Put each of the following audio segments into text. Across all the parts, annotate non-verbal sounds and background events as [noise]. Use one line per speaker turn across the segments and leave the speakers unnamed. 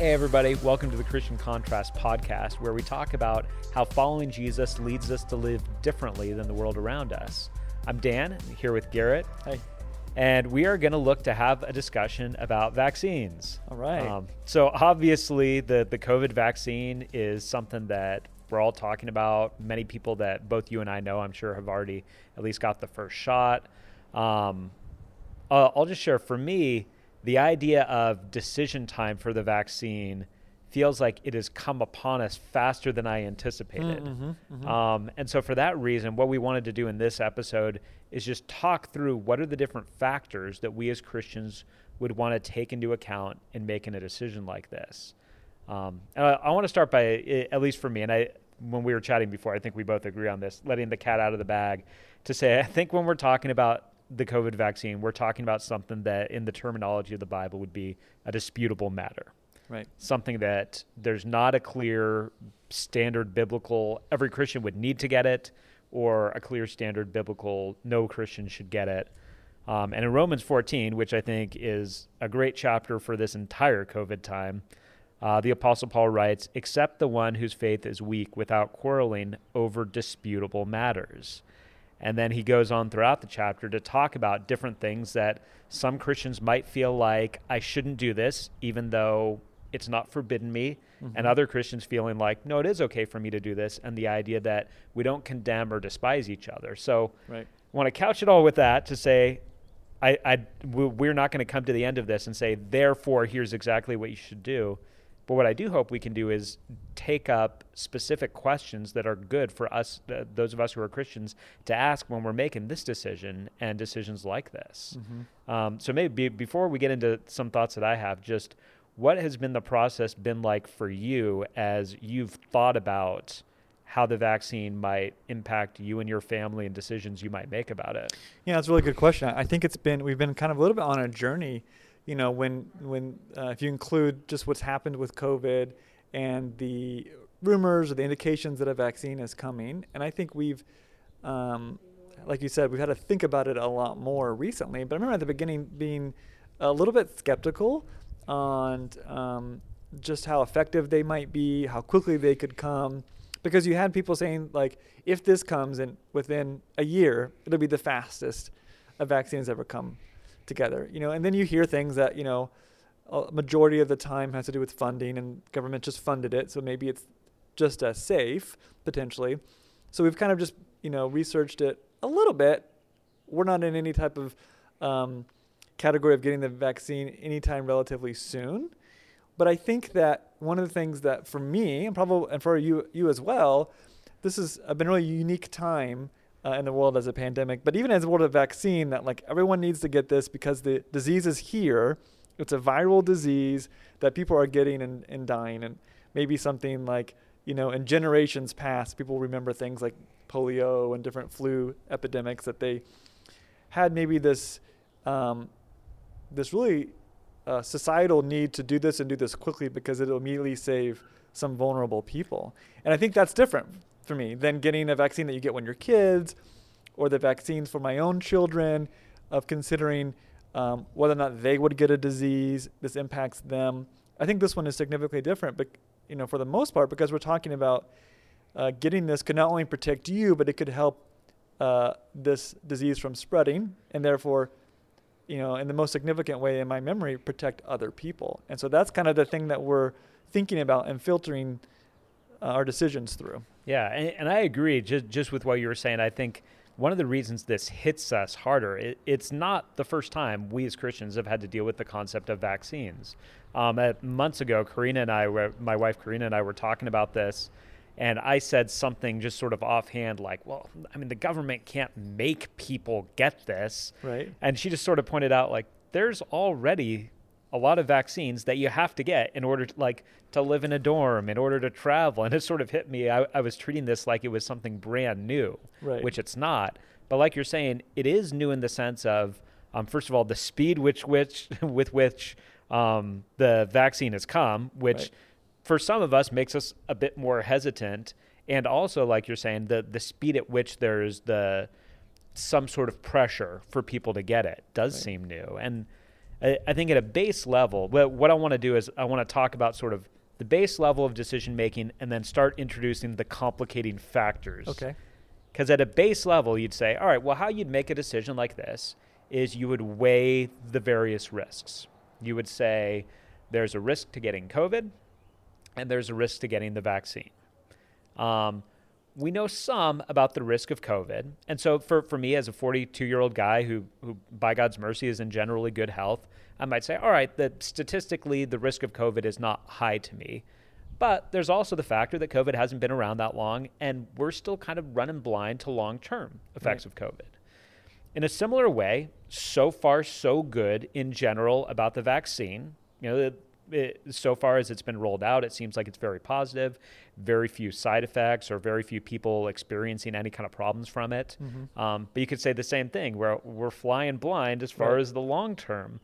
Hey, everybody, welcome to the Christian Contrast podcast, where we talk about how following Jesus leads us to live differently than the world around us. I'm Dan, I'm here with Garrett.
Hey.
And we are going to look to have a discussion about vaccines.
All right. Um,
so, obviously, the, the COVID vaccine is something that we're all talking about. Many people that both you and I know, I'm sure, have already at least got the first shot. Um, uh, I'll just share for me, the idea of decision time for the vaccine feels like it has come upon us faster than I anticipated. Mm-hmm, mm-hmm. Um, and so, for that reason, what we wanted to do in this episode is just talk through what are the different factors that we as Christians would want to take into account in making a decision like this. Um, and I, I want to start by, at least for me, and I, when we were chatting before, I think we both agree on this, letting the cat out of the bag to say, I think when we're talking about the COVID vaccine, we're talking about something that, in the terminology of the Bible, would be a disputable matter.
Right.
Something that there's not a clear standard biblical, every Christian would need to get it, or a clear standard biblical, no Christian should get it. Um, and in Romans 14, which I think is a great chapter for this entire COVID time, uh, the Apostle Paul writes, Accept the one whose faith is weak without quarreling over disputable matters. And then he goes on throughout the chapter to talk about different things that some Christians might feel like I shouldn't do this, even though it's not forbidden me. Mm-hmm. And other Christians feeling like, no, it is okay for me to do this. And the idea that we don't condemn or despise each other. So
right.
I want to couch it all with that to say, I, I, we're not going to come to the end of this and say, therefore, here's exactly what you should do. But what I do hope we can do is take up specific questions that are good for us, uh, those of us who are Christians, to ask when we're making this decision and decisions like this. Mm-hmm. Um, so maybe before we get into some thoughts that I have, just what has been the process been like for you as you've thought about how the vaccine might impact you and your family and decisions you might make about it?
Yeah, that's a really good question. I think it's been we've been kind of a little bit on a journey you know, when when uh, if you include just what's happened with COVID and the rumors or the indications that a vaccine is coming, and I think we've, um, like you said, we've had to think about it a lot more recently. But I remember at the beginning being a little bit skeptical on um, just how effective they might be, how quickly they could come, because you had people saying like, if this comes in within a year, it'll be the fastest a vaccine has ever come together, you know, and then you hear things that, you know, a majority of the time has to do with funding and government just funded it. So maybe it's just as safe potentially. So we've kind of just, you know, researched it a little bit. We're not in any type of um, category of getting the vaccine anytime relatively soon. But I think that one of the things that for me and probably and for you you as well, this has been a really unique time uh, in the world as a pandemic, but even as a world of vaccine, that like everyone needs to get this because the disease is here. It's a viral disease that people are getting and, and dying, and maybe something like you know in generations past, people remember things like polio and different flu epidemics that they had maybe this um, this really uh, societal need to do this and do this quickly because it'll immediately save some vulnerable people. And I think that's different for me than getting a vaccine that you get when you're kids or the vaccines for my own children of considering um, whether or not they would get a disease. This impacts them. I think this one is significantly different, but you know, for the most part, because we're talking about uh, getting this could not only protect you, but it could help uh, this disease from spreading, and therefore, you know, in the most significant way in my memory, protect other people. And so that's kind of the thing that we're thinking about and filtering uh, our decisions through.
Yeah, and, and, I agree. Just just with what you were saying, I think one of the reasons this hits us harder, it, it's not the first time we as Christians have had to deal with the concept of vaccines. Um, at, months ago, Karina and I, were, my wife Karina and I, were talking about this, and I said something just sort of offhand, like, "Well, I mean, the government can't make people get this,"
right?
And she just sort of pointed out, like, there's already a lot of vaccines that you have to get in order to like to live in a dorm in order to travel and it sort of hit me I, I was treating this like it was something brand new
right.
which it's not but like you're saying it is new in the sense of um, first of all the speed which which [laughs] with which um, the vaccine has come which right. for some of us makes us a bit more hesitant and also like you're saying the the speed at which there's the some sort of pressure for people to get it does right. seem new and I, I think at a base level, what, what I want to do is I want to talk about sort of the base level of decision making and then start introducing the complicating factors.
Okay.
Because at a base level, you'd say, all right, well, how you'd make a decision like this is you would weigh the various risks. You would say there's a risk to getting COVID and there's a risk to getting the vaccine. Um, we know some about the risk of COVID. And so for, for me as a 42 year old guy who, who, by God's mercy, is in generally good health, I might say, all right, that statistically the risk of COVID is not high to me. But there's also the factor that COVID hasn't been around that long, and we're still kind of running blind to long term effects right. of COVID. In a similar way, so far, so good in general about the vaccine. You know, it, so far as it's been rolled out, it seems like it's very positive, very few side effects or very few people experiencing any kind of problems from it. Mm-hmm. Um, but you could say the same thing where we're flying blind as far right. as the long term.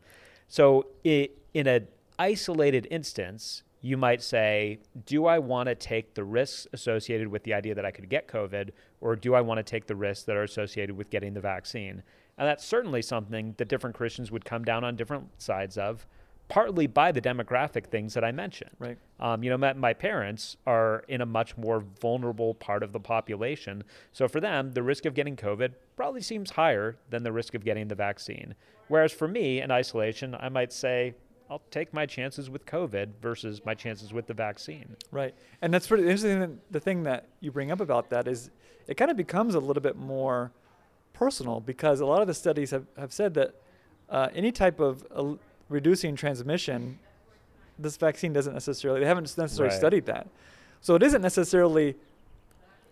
So it, in an isolated instance, you might say, do I want to take the risks associated with the idea that I could get COVID, or do I want to take the risks that are associated with getting the vaccine? And that's certainly something that different Christians would come down on different sides of partly by the demographic things that I mentioned.
Right.
Um, you know, my, my, parents are in a much more vulnerable part of the population. So for them, the risk of getting COVID probably seems higher than the risk of getting the vaccine. Whereas for me, in isolation, I might say, I'll take my chances with COVID versus my chances with the vaccine.
Right. And that's pretty interesting. The thing that you bring up about that is it kind of becomes a little bit more personal because a lot of the studies have, have said that uh, any type of uh, reducing transmission, this vaccine doesn't necessarily, they haven't necessarily right. studied that. So it isn't necessarily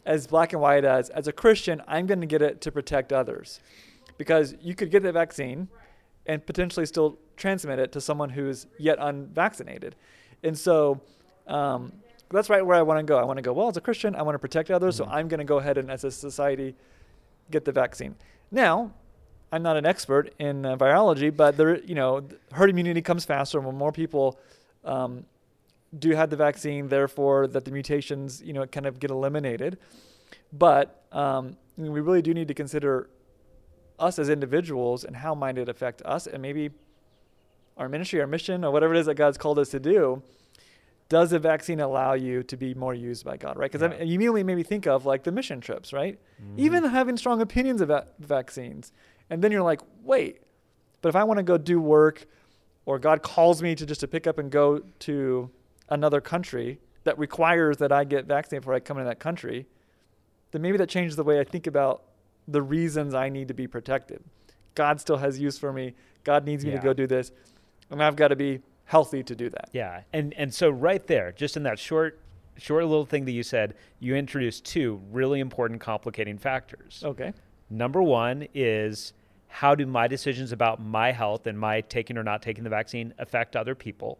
as black and white as, as a Christian, I'm going to get it to protect others. Because you could get the vaccine and potentially still transmit it to someone who's yet unvaccinated. And so um, that's right where I want to go. I want to go, well, as a Christian, I want to protect others, mm-hmm. so I'm going to go ahead and, as a society, get the vaccine. Now, I'm not an expert in uh, virology, but there, you know, herd immunity comes faster when more people um, do have the vaccine. Therefore, that the mutations, you know, kind of get eliminated. But um, we really do need to consider us as individuals and how might it affect us, and maybe our ministry, our mission, or whatever it is that God's called us to do. Does a vaccine allow you to be more used by God, right? Because yeah. you immediately made me think of like the mission trips, right? Mm-hmm. Even having strong opinions about vaccines and then you're like, wait, but if I want to go do work or God calls me to just to pick up and go to another country that requires that I get vaccinated before I come into that country, then maybe that changes the way I think about the reasons I need to be protected. God still has use for me. God needs me yeah. to go do this. And I've got to be healthy to do that.
Yeah. And and so right there, just in that short short little thing that you said, you introduced two really important complicating factors.
Okay.
Number one is how do my decisions about my health and my taking or not taking the vaccine affect other people?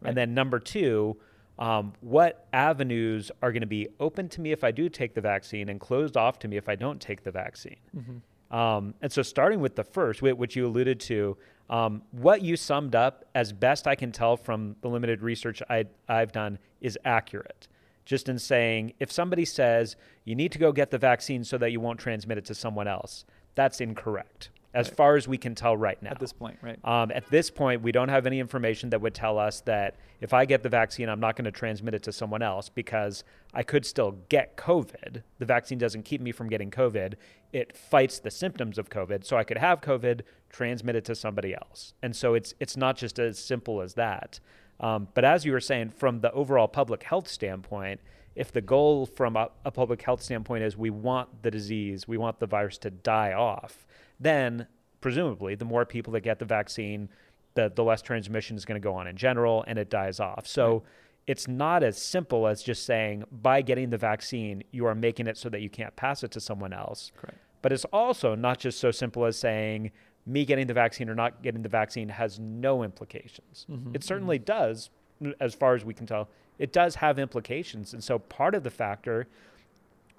Right. And then number two, um, what avenues are going to be open to me if I do take the vaccine and closed off to me if I don't take the vaccine? Mm-hmm. Um, and so, starting with the first, which you alluded to, um, what you summed up, as best I can tell from the limited research I, I've done, is accurate just in saying if somebody says you need to go get the vaccine so that you won't transmit it to someone else, that's incorrect. As right. far as we can tell right now.
At this point, right.
Um, at this point, we don't have any information that would tell us that if I get the vaccine, I'm not going to transmit it to someone else because I could still get COVID. The vaccine doesn't keep me from getting COVID. It fights the symptoms of COVID. So I could have COVID, transmit it to somebody else. And so it's, it's not just as simple as that. Um, but as you were saying, from the overall public health standpoint, if the goal from a, a, public health standpoint is we want the disease, we want the virus to die off, then presumably the more people that get the vaccine, the, the less transmission is going to go on in general and it dies off. So right. it's not as simple as just saying by getting the vaccine, you are making it so that you can't pass it to someone else.
Correct.
But it's also not just so simple as saying me getting the vaccine or not getting the vaccine has no implications. Mm-hmm. It certainly mm-hmm. does, as far as we can tell. It does have implications. And so part of the factor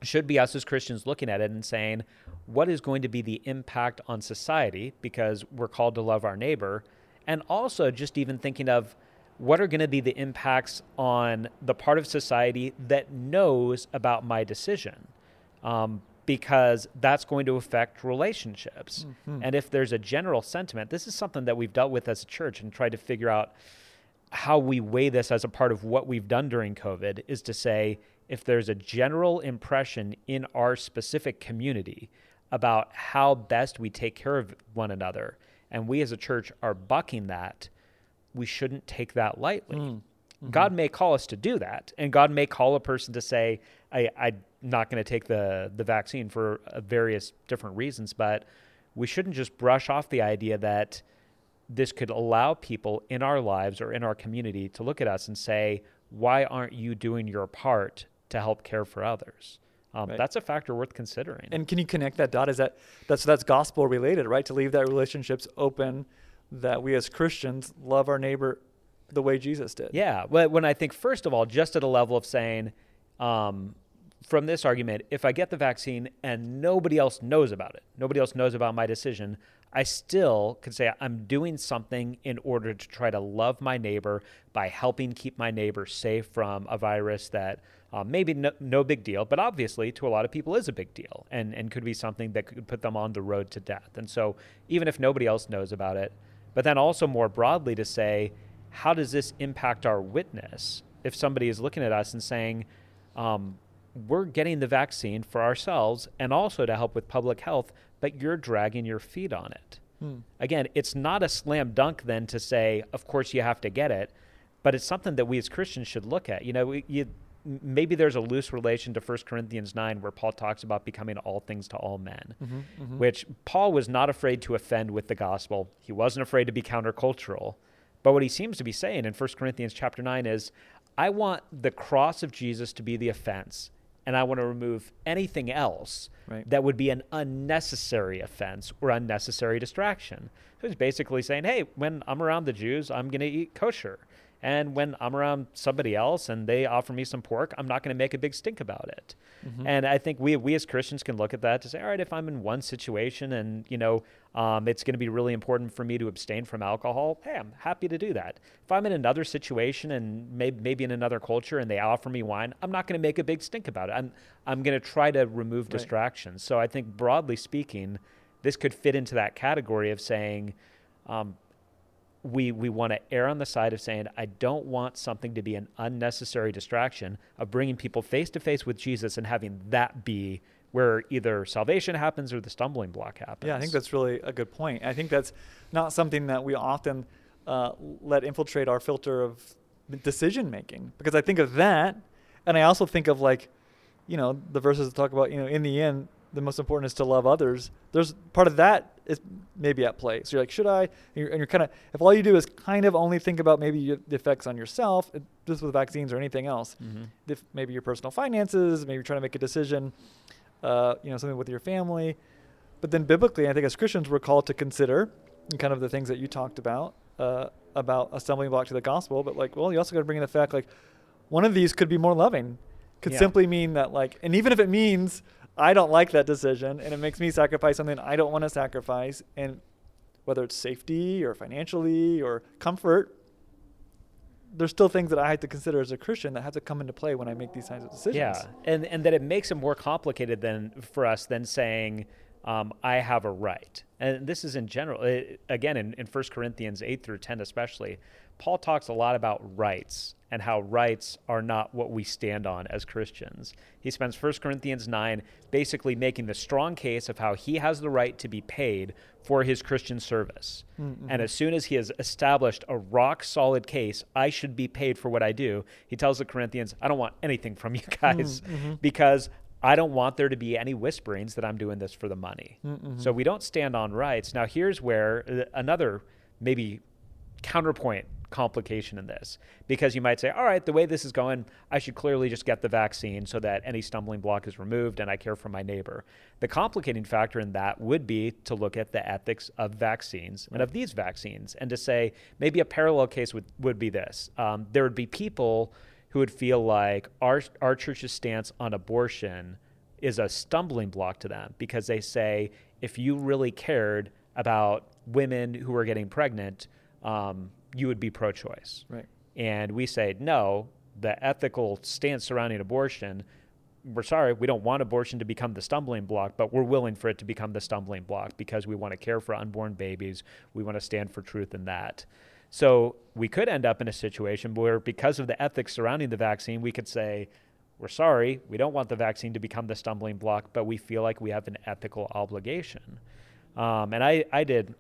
should be us as Christians looking at it and saying, what is going to be the impact on society because we're called to love our neighbor? And also just even thinking of what are going to be the impacts on the part of society that knows about my decision? Um, because that's going to affect relationships.
Mhm.
And if there's a general sentiment, this is something that we've dealt with as a church and tried to figure out how we weigh this as a part of what we've done during COVID is to say if there's a general impression in our specific community about how best we take care of one another, and we as a church are bucking that, we shouldn't take that lightly.
Mm.
God may call us to do that, and God may call a person to say, I, "I'm not going to take the the vaccine for uh, various different reasons," but we shouldn't just brush off the idea that this could allow people in our lives or in our community to look at us and say, "Why aren't you doing your part to help care for others?" Um,
Right.
That's a factor worth considering.
And can you connect that dot? Is that that's that's gospel related, right? To leave that relationships open, that we as Christians love our neighbor the way Jesus did.
Yeah. Well, when I think, first of all, just at a level of saying, um, from this argument, if I get the vaccine and nobody else knows about it, nobody else knows about my decision, I still could say I'm doing something in order to try to love my neighbor by helping keep my neighbor safe from a virus that um, maybe no, no big deal, but obviously to a lot of people is a big deal and, and could be something that could put them on the road to death. And so even if nobody else knows about it, but then also more broadly to say, how does this impact our witness if somebody is looking at us and saying, um, we're getting the vaccine for ourselves and also to help with public health, but you're dragging your feet on it?
Hmm.
Again, it's not a slam dunk then to say, of course you have to get it, but it's something that we as Christians should look at. You know, we, you, maybe there's a loose relation to 1 Corinthians 9 where Paul talks about becoming all things to all men
Mhm, mhm.
which Paul was not afraid to offend with the gospel. He wasn't afraid to be countercultural. But what he seems to be saying in 1 Corinthians chapter 9 is, I want the cross of Jesus to be the offense, and I want to remove anything else
Right.
that would be an unnecessary offense or unnecessary distraction. So he's basically saying, hey, when I'm around the Jews, I'm going to eat kosher. And when I'm around somebody else and they offer me some pork, I'm not going to make a big stink about it.
Mhm.
And I think we we as Christians can look at that to say, all right, if I'm in one situation and you know um, it's going to be really important for me to abstain from alcohol, hey, I'm happy to do that. If I'm in another situation and maybe maybe in another culture and they offer me wine, I'm not going to make a big stink about it. I'm I'm going to try to remove
Right.
distractions. So I think broadly speaking, this could fit into that category of saying. Um, we we want to err on the side of saying I don't want something to be an unnecessary distraction of bringing people face to face with Jesus and having that be where either salvation happens or the stumbling block happens.
Yeah, I think that's really a good point. I think that's not something that we often uh, let infiltrate our filter of decision making because I think of that, and I also think of like, you know, the verses that talk about you know in the end the most important is to love others. There's part of that is maybe at play. So you're like, should I? And you're, you're kind of if all you do is kind of only think about maybe your, the effects on yourself, just with vaccines or anything else,
Mhm.
if maybe your personal finances, maybe you're trying to make a decision, uh, you know, something with your family. But then biblically, I think as Christians, we're called to consider kind of the things that you talked about, uh, about a stumbling block to the gospel. But like, well, you also got to bring in the fact like one of these could be more loving, could
Yeah.
simply mean that like, and even if it means I don't like that decision and it makes me sacrifice something I don't want to sacrifice, and whether it's safety or financially or comfort, there's still things that I have to consider as a Christian that have to come into play when I make these kinds of decisions.
Yeah, and and that it makes it more complicated than for us than saying um, I have a right. And this is in general. It, again, in, in 1 Corinthians eight through ten, especially, Paul talks a lot about rights and how rights are not what we stand on as Christians. He spends 1 Corinthians 9 basically making the strong case of how he has the right to be paid for his Christian service.
Mm-hmm.
And as soon as he has established a rock solid case, I should be paid for what I do, he tells the Corinthians, I don't want anything from you [laughs] guys
Mm-hmm.
because I don't want there to be any whisperings that I'm doing this for the money.
Mm-hmm.
So we don't stand on rights. Now, here's where uh, another maybe counterpoint complication in this because you might say, all right, the way this is going, I should clearly just get the vaccine so that any stumbling block is removed and I care for my neighbor. The complicating factor in that would be to look at the ethics of vaccines and of these vaccines and to say maybe a parallel case would, would be this. Um, there would be people who would feel like our, our church's stance on abortion is a stumbling block to them because they say if you really cared about women who are getting pregnant, um, you would be pro choice.
Right.
And we say, no, the ethical stance surrounding abortion we're sorry, we don't want abortion to become the stumbling block, but we're willing for it to become the stumbling block because we want to care for unborn babies. We want to stand for truth in that. So we could end up in a situation where, because of the ethics surrounding the vaccine, we could say, we're sorry, we don't want the vaccine to become the stumbling block, but we feel like we have an ethical obligation. Um, and I, I did,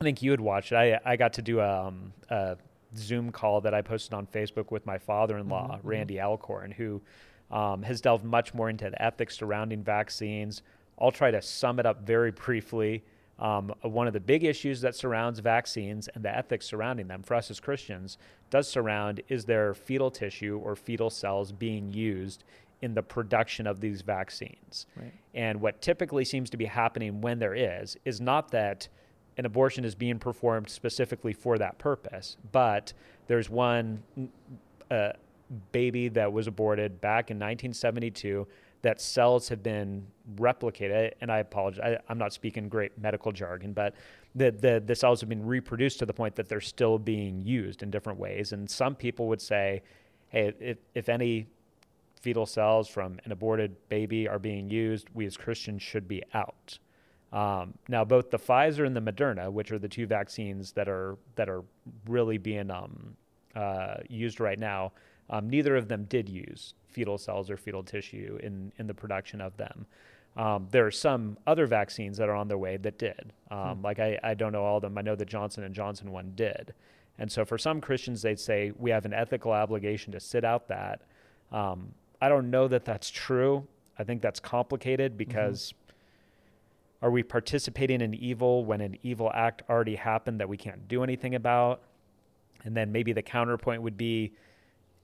I think you had watched it. I, I got to do a, um, a Zoom call that I posted on Facebook with my father in law, mm-hmm. Randy Alcorn, who um, has delved much more into the ethics surrounding vaccines. I'll try to sum it up very briefly. Um, one of the big issues that surrounds vaccines and the ethics surrounding them for us as Christians does surround is there fetal tissue or fetal cells being used in the production of these vaccines. Right. And what typically seems to be happening when there is, is not that an abortion is being performed specifically for that purpose, but there's one uh, baby that was aborted back in 1972 that cells have been replicated. And I apologize, I, am not speaking great medical jargon, but the, the, the cells have been reproduced to the point that they're still being used in different ways. And some people would say, hey, if, if any fetal cells from an aborted baby are being used, we as Christians should be out. Um, now, both the Pfizer and the Moderna, which are the two vaccines that are that are really being um, uh, used right now, um, neither of them did use fetal cells or fetal tissue in in the production of them. Um, there are some other vaccines that are on their way that did. Um, hmm. Like I, I don't know all of them. I know the Johnson and Johnson one did. And so for some Christians, they'd say we have an ethical obligation to sit out that. Um, I don't know that that's true. I think that's complicated mm-hmm. because mm-hmm. Are we participating in evil when an evil act already happened that we can't do anything about? And then maybe the counterpoint would be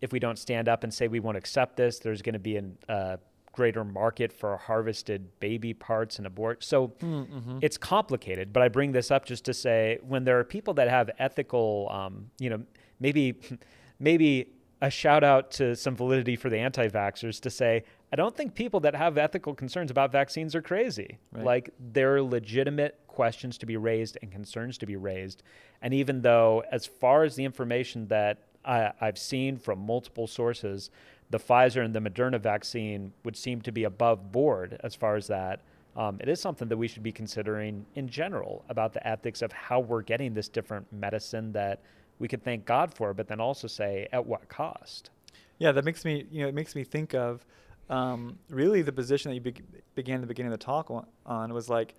if we don't stand up and say we won't accept this, there's going to be a uh, greater market for harvested baby parts and abort. So mm-hmm. it's complicated, but I bring this up just to say when there are people that have ethical, um, you know, maybe, [laughs] maybe a shout out to some validity for the anti vaxxers to say, I don't think people that have ethical concerns about vaccines are crazy. Right. Like, there are legitimate questions to be raised and concerns to be raised. And even though, as far as the information that I, I've seen from multiple sources, the Pfizer and the Moderna vaccine would seem to be above board as far as that. Um, it is something that we should be considering in general about the ethics of how we're getting this different medicine that we could thank God for, but then also say at what cost.
Yeah, that makes me you know it makes me think of um, really the position that you be- began the beginning of the talk on was like,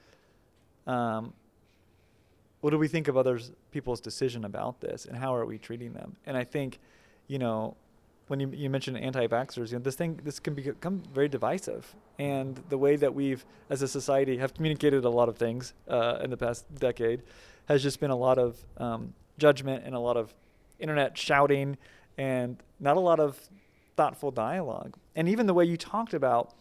um, what do we think of others people's decision about this, and how are we treating them? And I think, you know, when you, you mentioned anti-vaxxers, you know, this thing this can become very divisive, and the way that we've, as a society, have communicated a lot of things uh, in the past decade, has just been a lot of um, judgment and a lot of internet shouting and not a lot of thoughtful dialogue. And even the way you talked about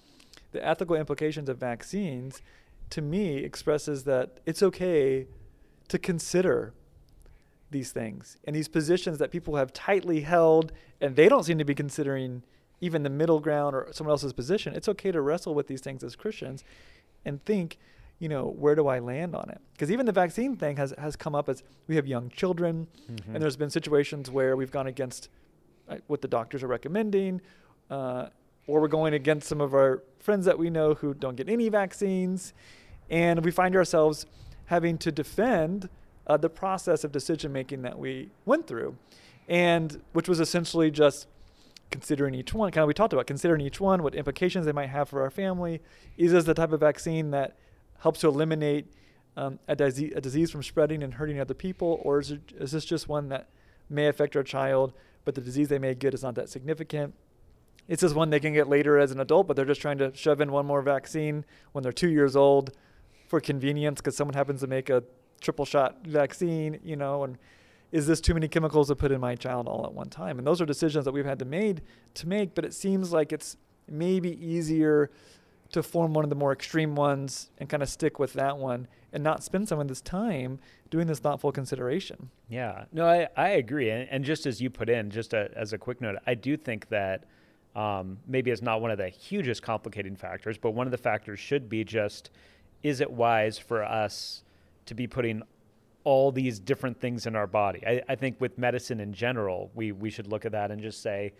the ethical implications of vaccines, to me, expresses that it's okay to consider these things and these positions that people have tightly held and they don't seem to be considering even the middle ground or someone else's position. It's okay to wrestle with these things as Christians and think you know, where do I land on it? Because even the vaccine thing has, has come up as we have young children, mm-hmm. and there's been situations where we've gone against what the doctors are recommending, uh, or we're going against some of our friends that we know who don't get any vaccines, and we find ourselves having to defend uh, the process of decision making that we went through, and which was essentially just considering each one. Kind of we talked about considering each one, what implications they might have for our family. Is this the type of vaccine that helps to eliminate um, a, disease, a disease from spreading and hurting other people, or is, it, is this just one that may affect our child, but the disease they may get is not that significant? It's just one they can get later as an adult, but they're just trying to shove in one more vaccine when they're two years old for convenience because someone happens to make a triple shot vaccine, you know, and is this too many chemicals to put in my child all at one time? And those are decisions that we've had to made to make, but it seems like it's maybe easier to form one of the more extreme ones and kind of stick with that one and not spend some of this time doing this thoughtful consideration.
Yeah, no, I, I agree. And, and just as you put in, just a, as a quick note, I do think that um, maybe it's not one of the hugest complicating factors, but one of the factors should be just is it wise for us to be putting all these different things in our body? I, I think with medicine in general, we, we should look at that and just say,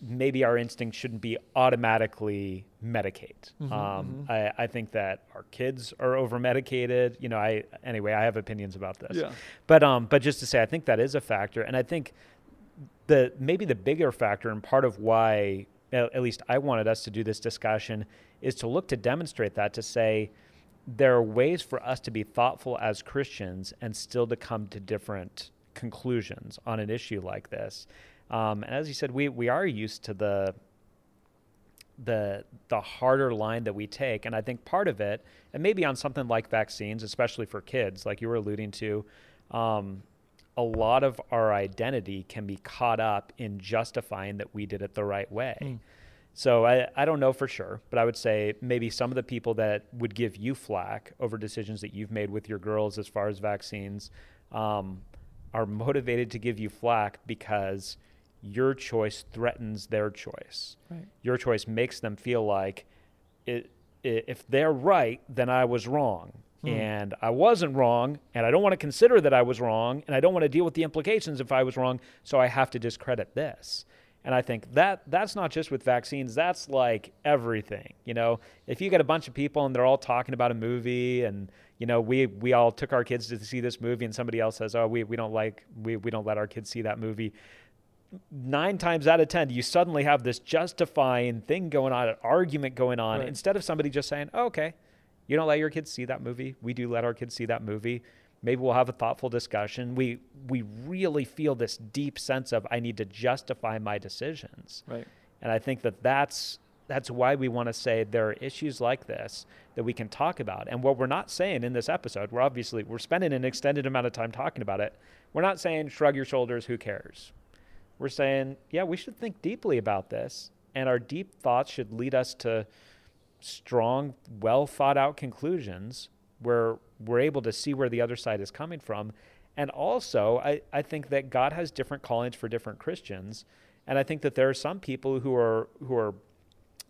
maybe our instinct shouldn't be automatically medicate.
Mhm,
um,
mhm.
I, I think that our kids are over medicated. You know, I anyway, I have opinions about this.
Yeah.
But um, but just to say, I think that is a factor, and I think the maybe the bigger factor and part of why at least I wanted us to do this discussion is to look to demonstrate that to say there are ways for us to be thoughtful as Christians and still to come to different conclusions on an issue like this. Um, and as you said, we we are used to the the the harder line that we take, and I think part of it, and maybe on something like vaccines, especially for kids, like you were alluding to, um, a lot of our identity can be caught up in justifying that we did it the right way.
Mm.
So I, I don't know for sure, but I would say maybe some of the people that would give you flack over decisions that you've made with your girls as far as vaccines um, are motivated to give you flack because your choice threatens their choice.
Right.
Your choice makes them feel like it, i if they're right, then I was wrong.
Hmm.
And I wasn't wrong, and I don't want to consider that I was wrong, and I don't want to deal with the implications if I was wrong, so I have to discredit this. And I think that that's not just with vaccines, that's like everything. You know, if you get a bunch of people and they're all talking about a movie and you know, we we all took our kids to see this movie and somebody else says, "Oh, we we don't like we we don't let our kids see that movie." 9 times out of 10, you suddenly have this justifying thing going on, an argument going on
Right.
instead of somebody just saying, oh, "Okay, you don't let your kids see that movie. We do let our kids see that movie." Maybe we'll have a thoughtful discussion. We we really feel this deep sense of I need to justify my decisions.
Right.
And I think that that's that's why we want to say there are issues like this that we can talk about. And what we're not saying in this episode, we're obviously we're spending an extended amount of time talking about it. We're not saying shrug your shoulders, who cares? We're saying, yeah, we should think deeply about this, and our deep thoughts should lead us to strong, well thought out conclusions where we're able to see where the other side is coming from. And also, I, I think that God has different callings for different Christians. And I think that there are some people who are who are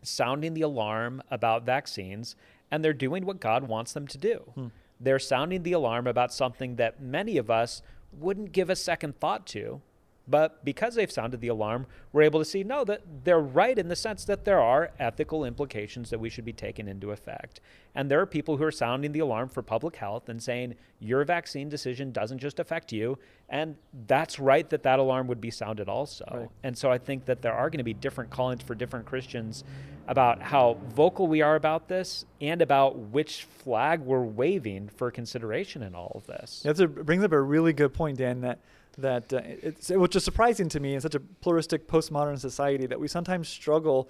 sounding the alarm about vaccines and they're doing what God wants them to do.
Hmm.
They're sounding the alarm about something that many of us wouldn't give a second thought to. But because they've sounded the alarm, we're able to see no, that they're right in the sense that there are ethical implications that we should be taking into effect. And there are people who are sounding the alarm for public health and saying your vaccine decision doesn't just affect you. And that's right that that alarm would be sounded also.
Right.
And so I think that there are going to be different callings for different Christians about how vocal we are about this and about which flag we're waving for consideration in all of this.
That's a, brings up a really good point, Dan. That that uh, it's which is surprising to me in such a pluralistic postmodern society that we sometimes struggle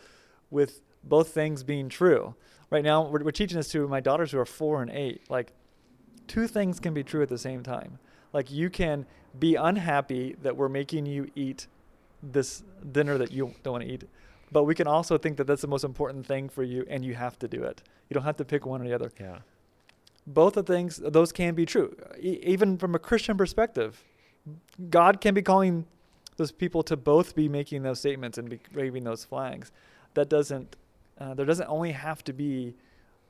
with both things being true. Right now, we're, we're teaching this to my daughters who are four and eight. Like, two things can be true at the same time. Like, you can be unhappy that we're making you eat this dinner that you don't want to eat, but we can also think that that's the most important thing for you, and you have to do it. You don't have to pick one or the other
Yeah.
both of things those can be true e- even from a christian perspective god can be calling those people to both be making those statements and be waving those flags that doesn't uh, there doesn't only have to be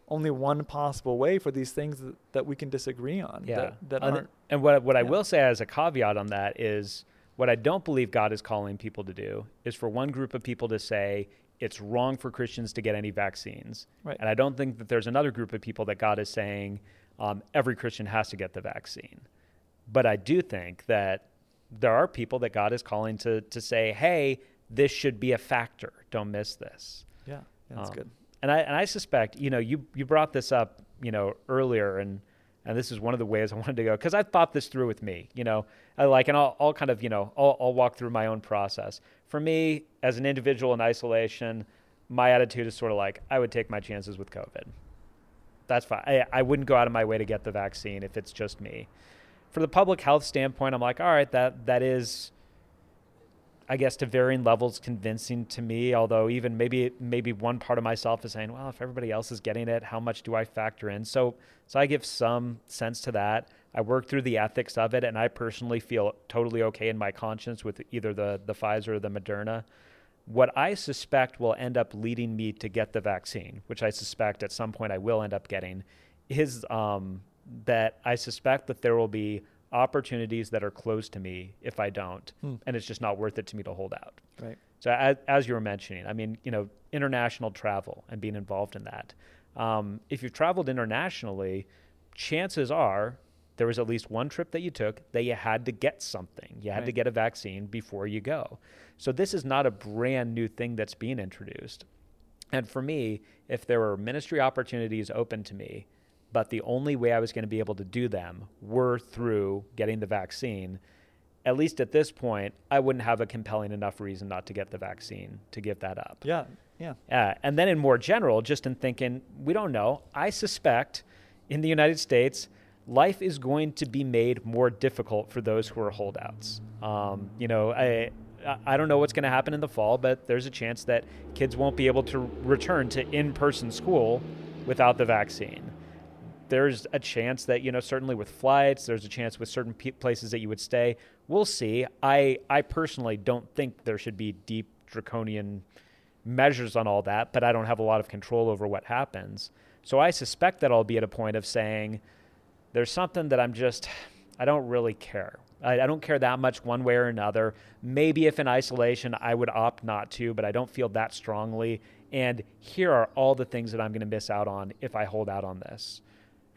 only one possible way for these things that, that we can disagree on
Yeah.
that, that
and,
aren't
and what what I
yeah.
will say as a caveat on that is what I don't believe God is calling people to do is for one group of people to say it's wrong for Christians to get any vaccines.
Right.
And I don't think that there's another group of people that God is saying um, every Christian has to get the vaccine. But I do think that there are people that God is calling to to say, hey, this should be a factor. Don't miss this.
yeah that's
Um,
good
And I and I suspect, you know, you you brought this up, you know, earlier, and and this is one of the ways I [laughs] wanted to go because I thought this through with me, you know, I like, and I'll, I'll kind of, you know, I'll, I'll walk through my own process. For me, as an individual in isolation, my attitude is sort of like I would take my chances with COVID. That's fine. I, I wouldn't go out of my way to get the vaccine if it's just me. For the public health standpoint, I'm like, all right, that that is I guess to varying levels convincing to me. Although even maybe maybe one part of myself is saying, well, if everybody else is getting it, how much do I factor in? So so I give some sense to that. I work through the ethics of it, and I personally feel totally okay in my conscience with either the the Pfizer or the Moderna. What I suspect will end up leading me to get the vaccine, which I suspect at some point I will end up getting, is um, that I suspect that there will be opportunities that are closed to me if I don't,
Hmm.
and it's just not worth it to me to hold out.
right
So as, as you were mentioning, I mean, you know, international travel and being involved in that. Um, if you've traveled internationally, chances are there was at least one trip that you took that you had to get something. You had right. to get a vaccine before you go. So this is not a brand new thing that's being introduced. And for me, if there were ministry opportunities open to me, but the only way I was going to be able to do them were through getting the vaccine, at least at this point, I wouldn't have a compelling enough reason not to get the vaccine to give that up.
Yeah, yeah.
Uh, and then in more general, just in thinking, we don't know. I suspect in the United States, life is going to be made more difficult for those who are holdouts. Um, you know, I. I don't know what's going to happen in the fall, but there's a chance that kids won't be able to return to in person school without the vaccine there's a chance that you know certainly with flights there's a chance with certain p- places that you would stay. We'll see. I i personally don't think there should be deep draconian measures on all that but i don't have a lot of control over what happens. So i suspect that i'll be at a point of saying there's something that i'm just i don't really care. I, I don't care that much one way or another. Maybe if in isolation i would opt not to but i don't feel that strongly. And here are all the things that i'm going to miss out on if i hold out on this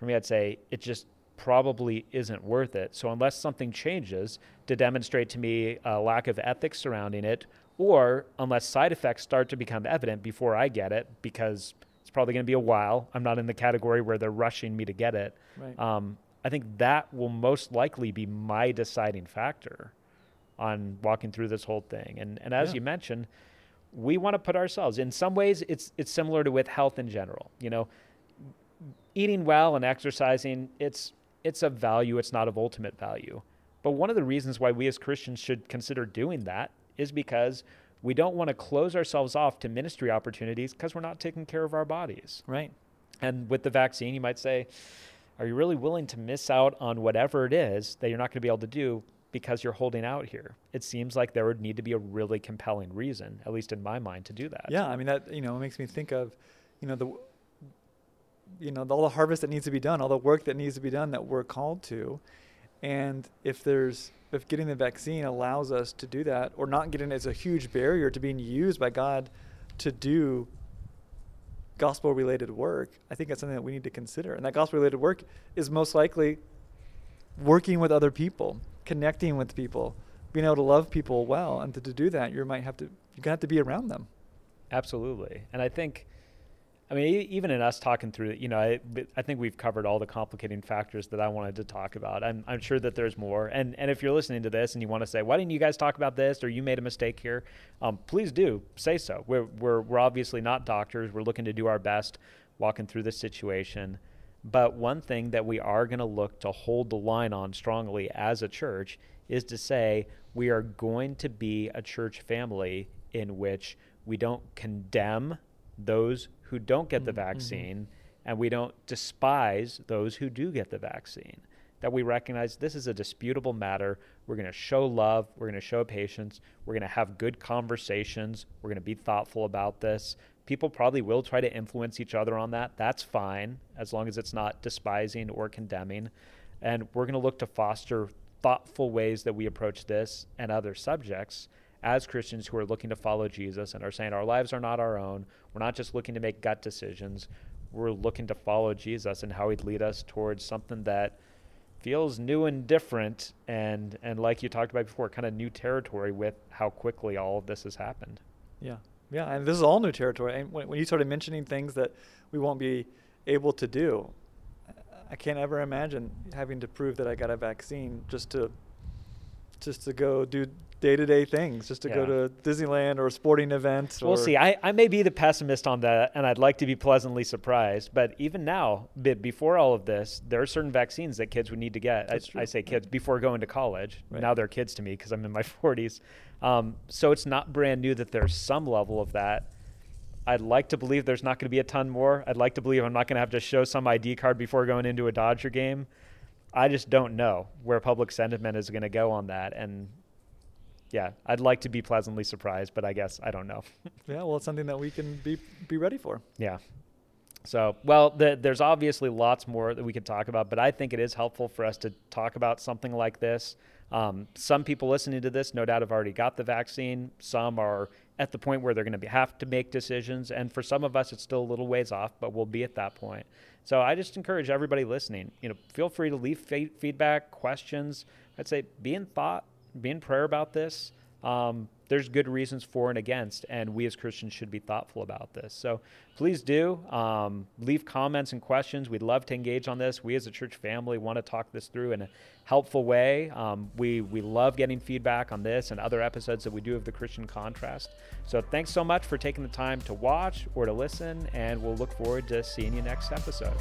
for me, I'd say it just probably isn't worth it. So unless something changes to demonstrate to me a lack of ethics surrounding it, or unless side effects start to become evident before I get it, because it's probably going to be a while. I'm not in the category where they're rushing me to get it. Right. Um, I think that will most likely be my deciding factor on walking through this whole thing. And and as yeah. you mentioned, we want to put ourselves in some ways it's it's similar to with health in general. You know, eating well and exercising, it's it's of value, it's not of ultimate value. But one of the reasons why we as Christians should consider doing that is because we don't want to close ourselves off to ministry opportunities because we're not taking care of our bodies.
Right.
And with the vaccine, you might say, are you really willing to miss out on whatever it is that you're not going to be able to do because you're holding out here? It seems like there would need to be a really compelling reason, at least in my mind, to do that.
Yeah, I mean that you know it makes me think of, you know, the you know all the harvest that needs to be done, all the work that needs to be done that we're called to, and if there's if getting the vaccine allows us to do that, or not getting it is a huge barrier to being used by God to do gospel related work, I think that's something that we need to consider. And that gospel related work is most likely working with other people, connecting with people, being able to love people well. And to, to do that, you might have to you're gonna have to be around them.
Absolutely. And I think I mean, even in us talking through it, you know, I, I think we've covered all the complicating factors that I wanted to talk about. I'm, I'm sure that there's more. And, and if you're listening to this and you want to say, why didn't you guys talk about this or you made a mistake here, um, please do say so. We're, we're, we're obviously not doctors. We're looking to do our best walking through this situation. But one thing that we are going to look to hold the line on strongly as a church is to say we are going to be a church family in which we don't condemn those who don't get the mm-hmm. vaccine, mm-hmm. and we don't despise those who do get the vaccine. That we recognize this is a disputable matter. We're going to show love. We're going to show patience. We're going to have good conversations. We're going to be thoughtful about this. People probably will try to influence each other on that. That's fine, as long as it's not despising or condemning. And we're going to look to foster thoughtful ways that we approach this and other subjects as Christians who are looking to follow Jesus and are saying our lives are not our own. We're not just looking to make gut decisions. We're looking to follow Jesus and how he'd lead us towards something that feels new and different and and like you talked about before, kind of new territory with how quickly all of this has happened.
Yeah. Yeah, and this is all new territory. And when, when you started mentioning things that we won't be able to do, I can't ever imagine having to prove that I got a vaccine just to just to go do day to day things, just to yeah. go to Disneyland or a sporting event.
We'll see. I, I may be the pessimist on that, and I'd like to be pleasantly surprised. But even now, before all of this, there are certain vaccines that kids would need to get. I, I, say kids before going to college. Right. Now they're kids to me because I'm in my [laughs] 40s. Um, so it's not brand new that there's some level of that. I'd like to believe there's not going to be a ton more. I'd like to believe I'm not going to have to show some ID card before going into a Dodger game. I just don't know where public sentiment is going to go on that. And yeah, I'd like to be pleasantly surprised, but I guess I don't know. [laughs]
yeah, well, it's something that we can be be ready for.
Yeah. So, well, the, there's obviously lots more that we could talk about, but I think it is helpful for us to talk about something like this. Um, some people listening to this, no doubt, have already got the vaccine. Some are at the point where they're going to have to make decisions. And for some of us, it's still a little ways off, but we'll be at that point. So I just encourage everybody listening, you know, feel free to leave feedback, questions. I'd say be in thought, be in prayer about this. Um, there's good reasons for and against, and we as Christians should be thoughtful about this. So please do um, leave comments and questions. We'd love to engage on this. We as a church family want to talk this through in a helpful way. Um, we we love getting feedback on this and other episodes that we do of the Christian Contrast. So thanks so much for taking the time to watch or to listen, and we'll look forward to seeing you next episode.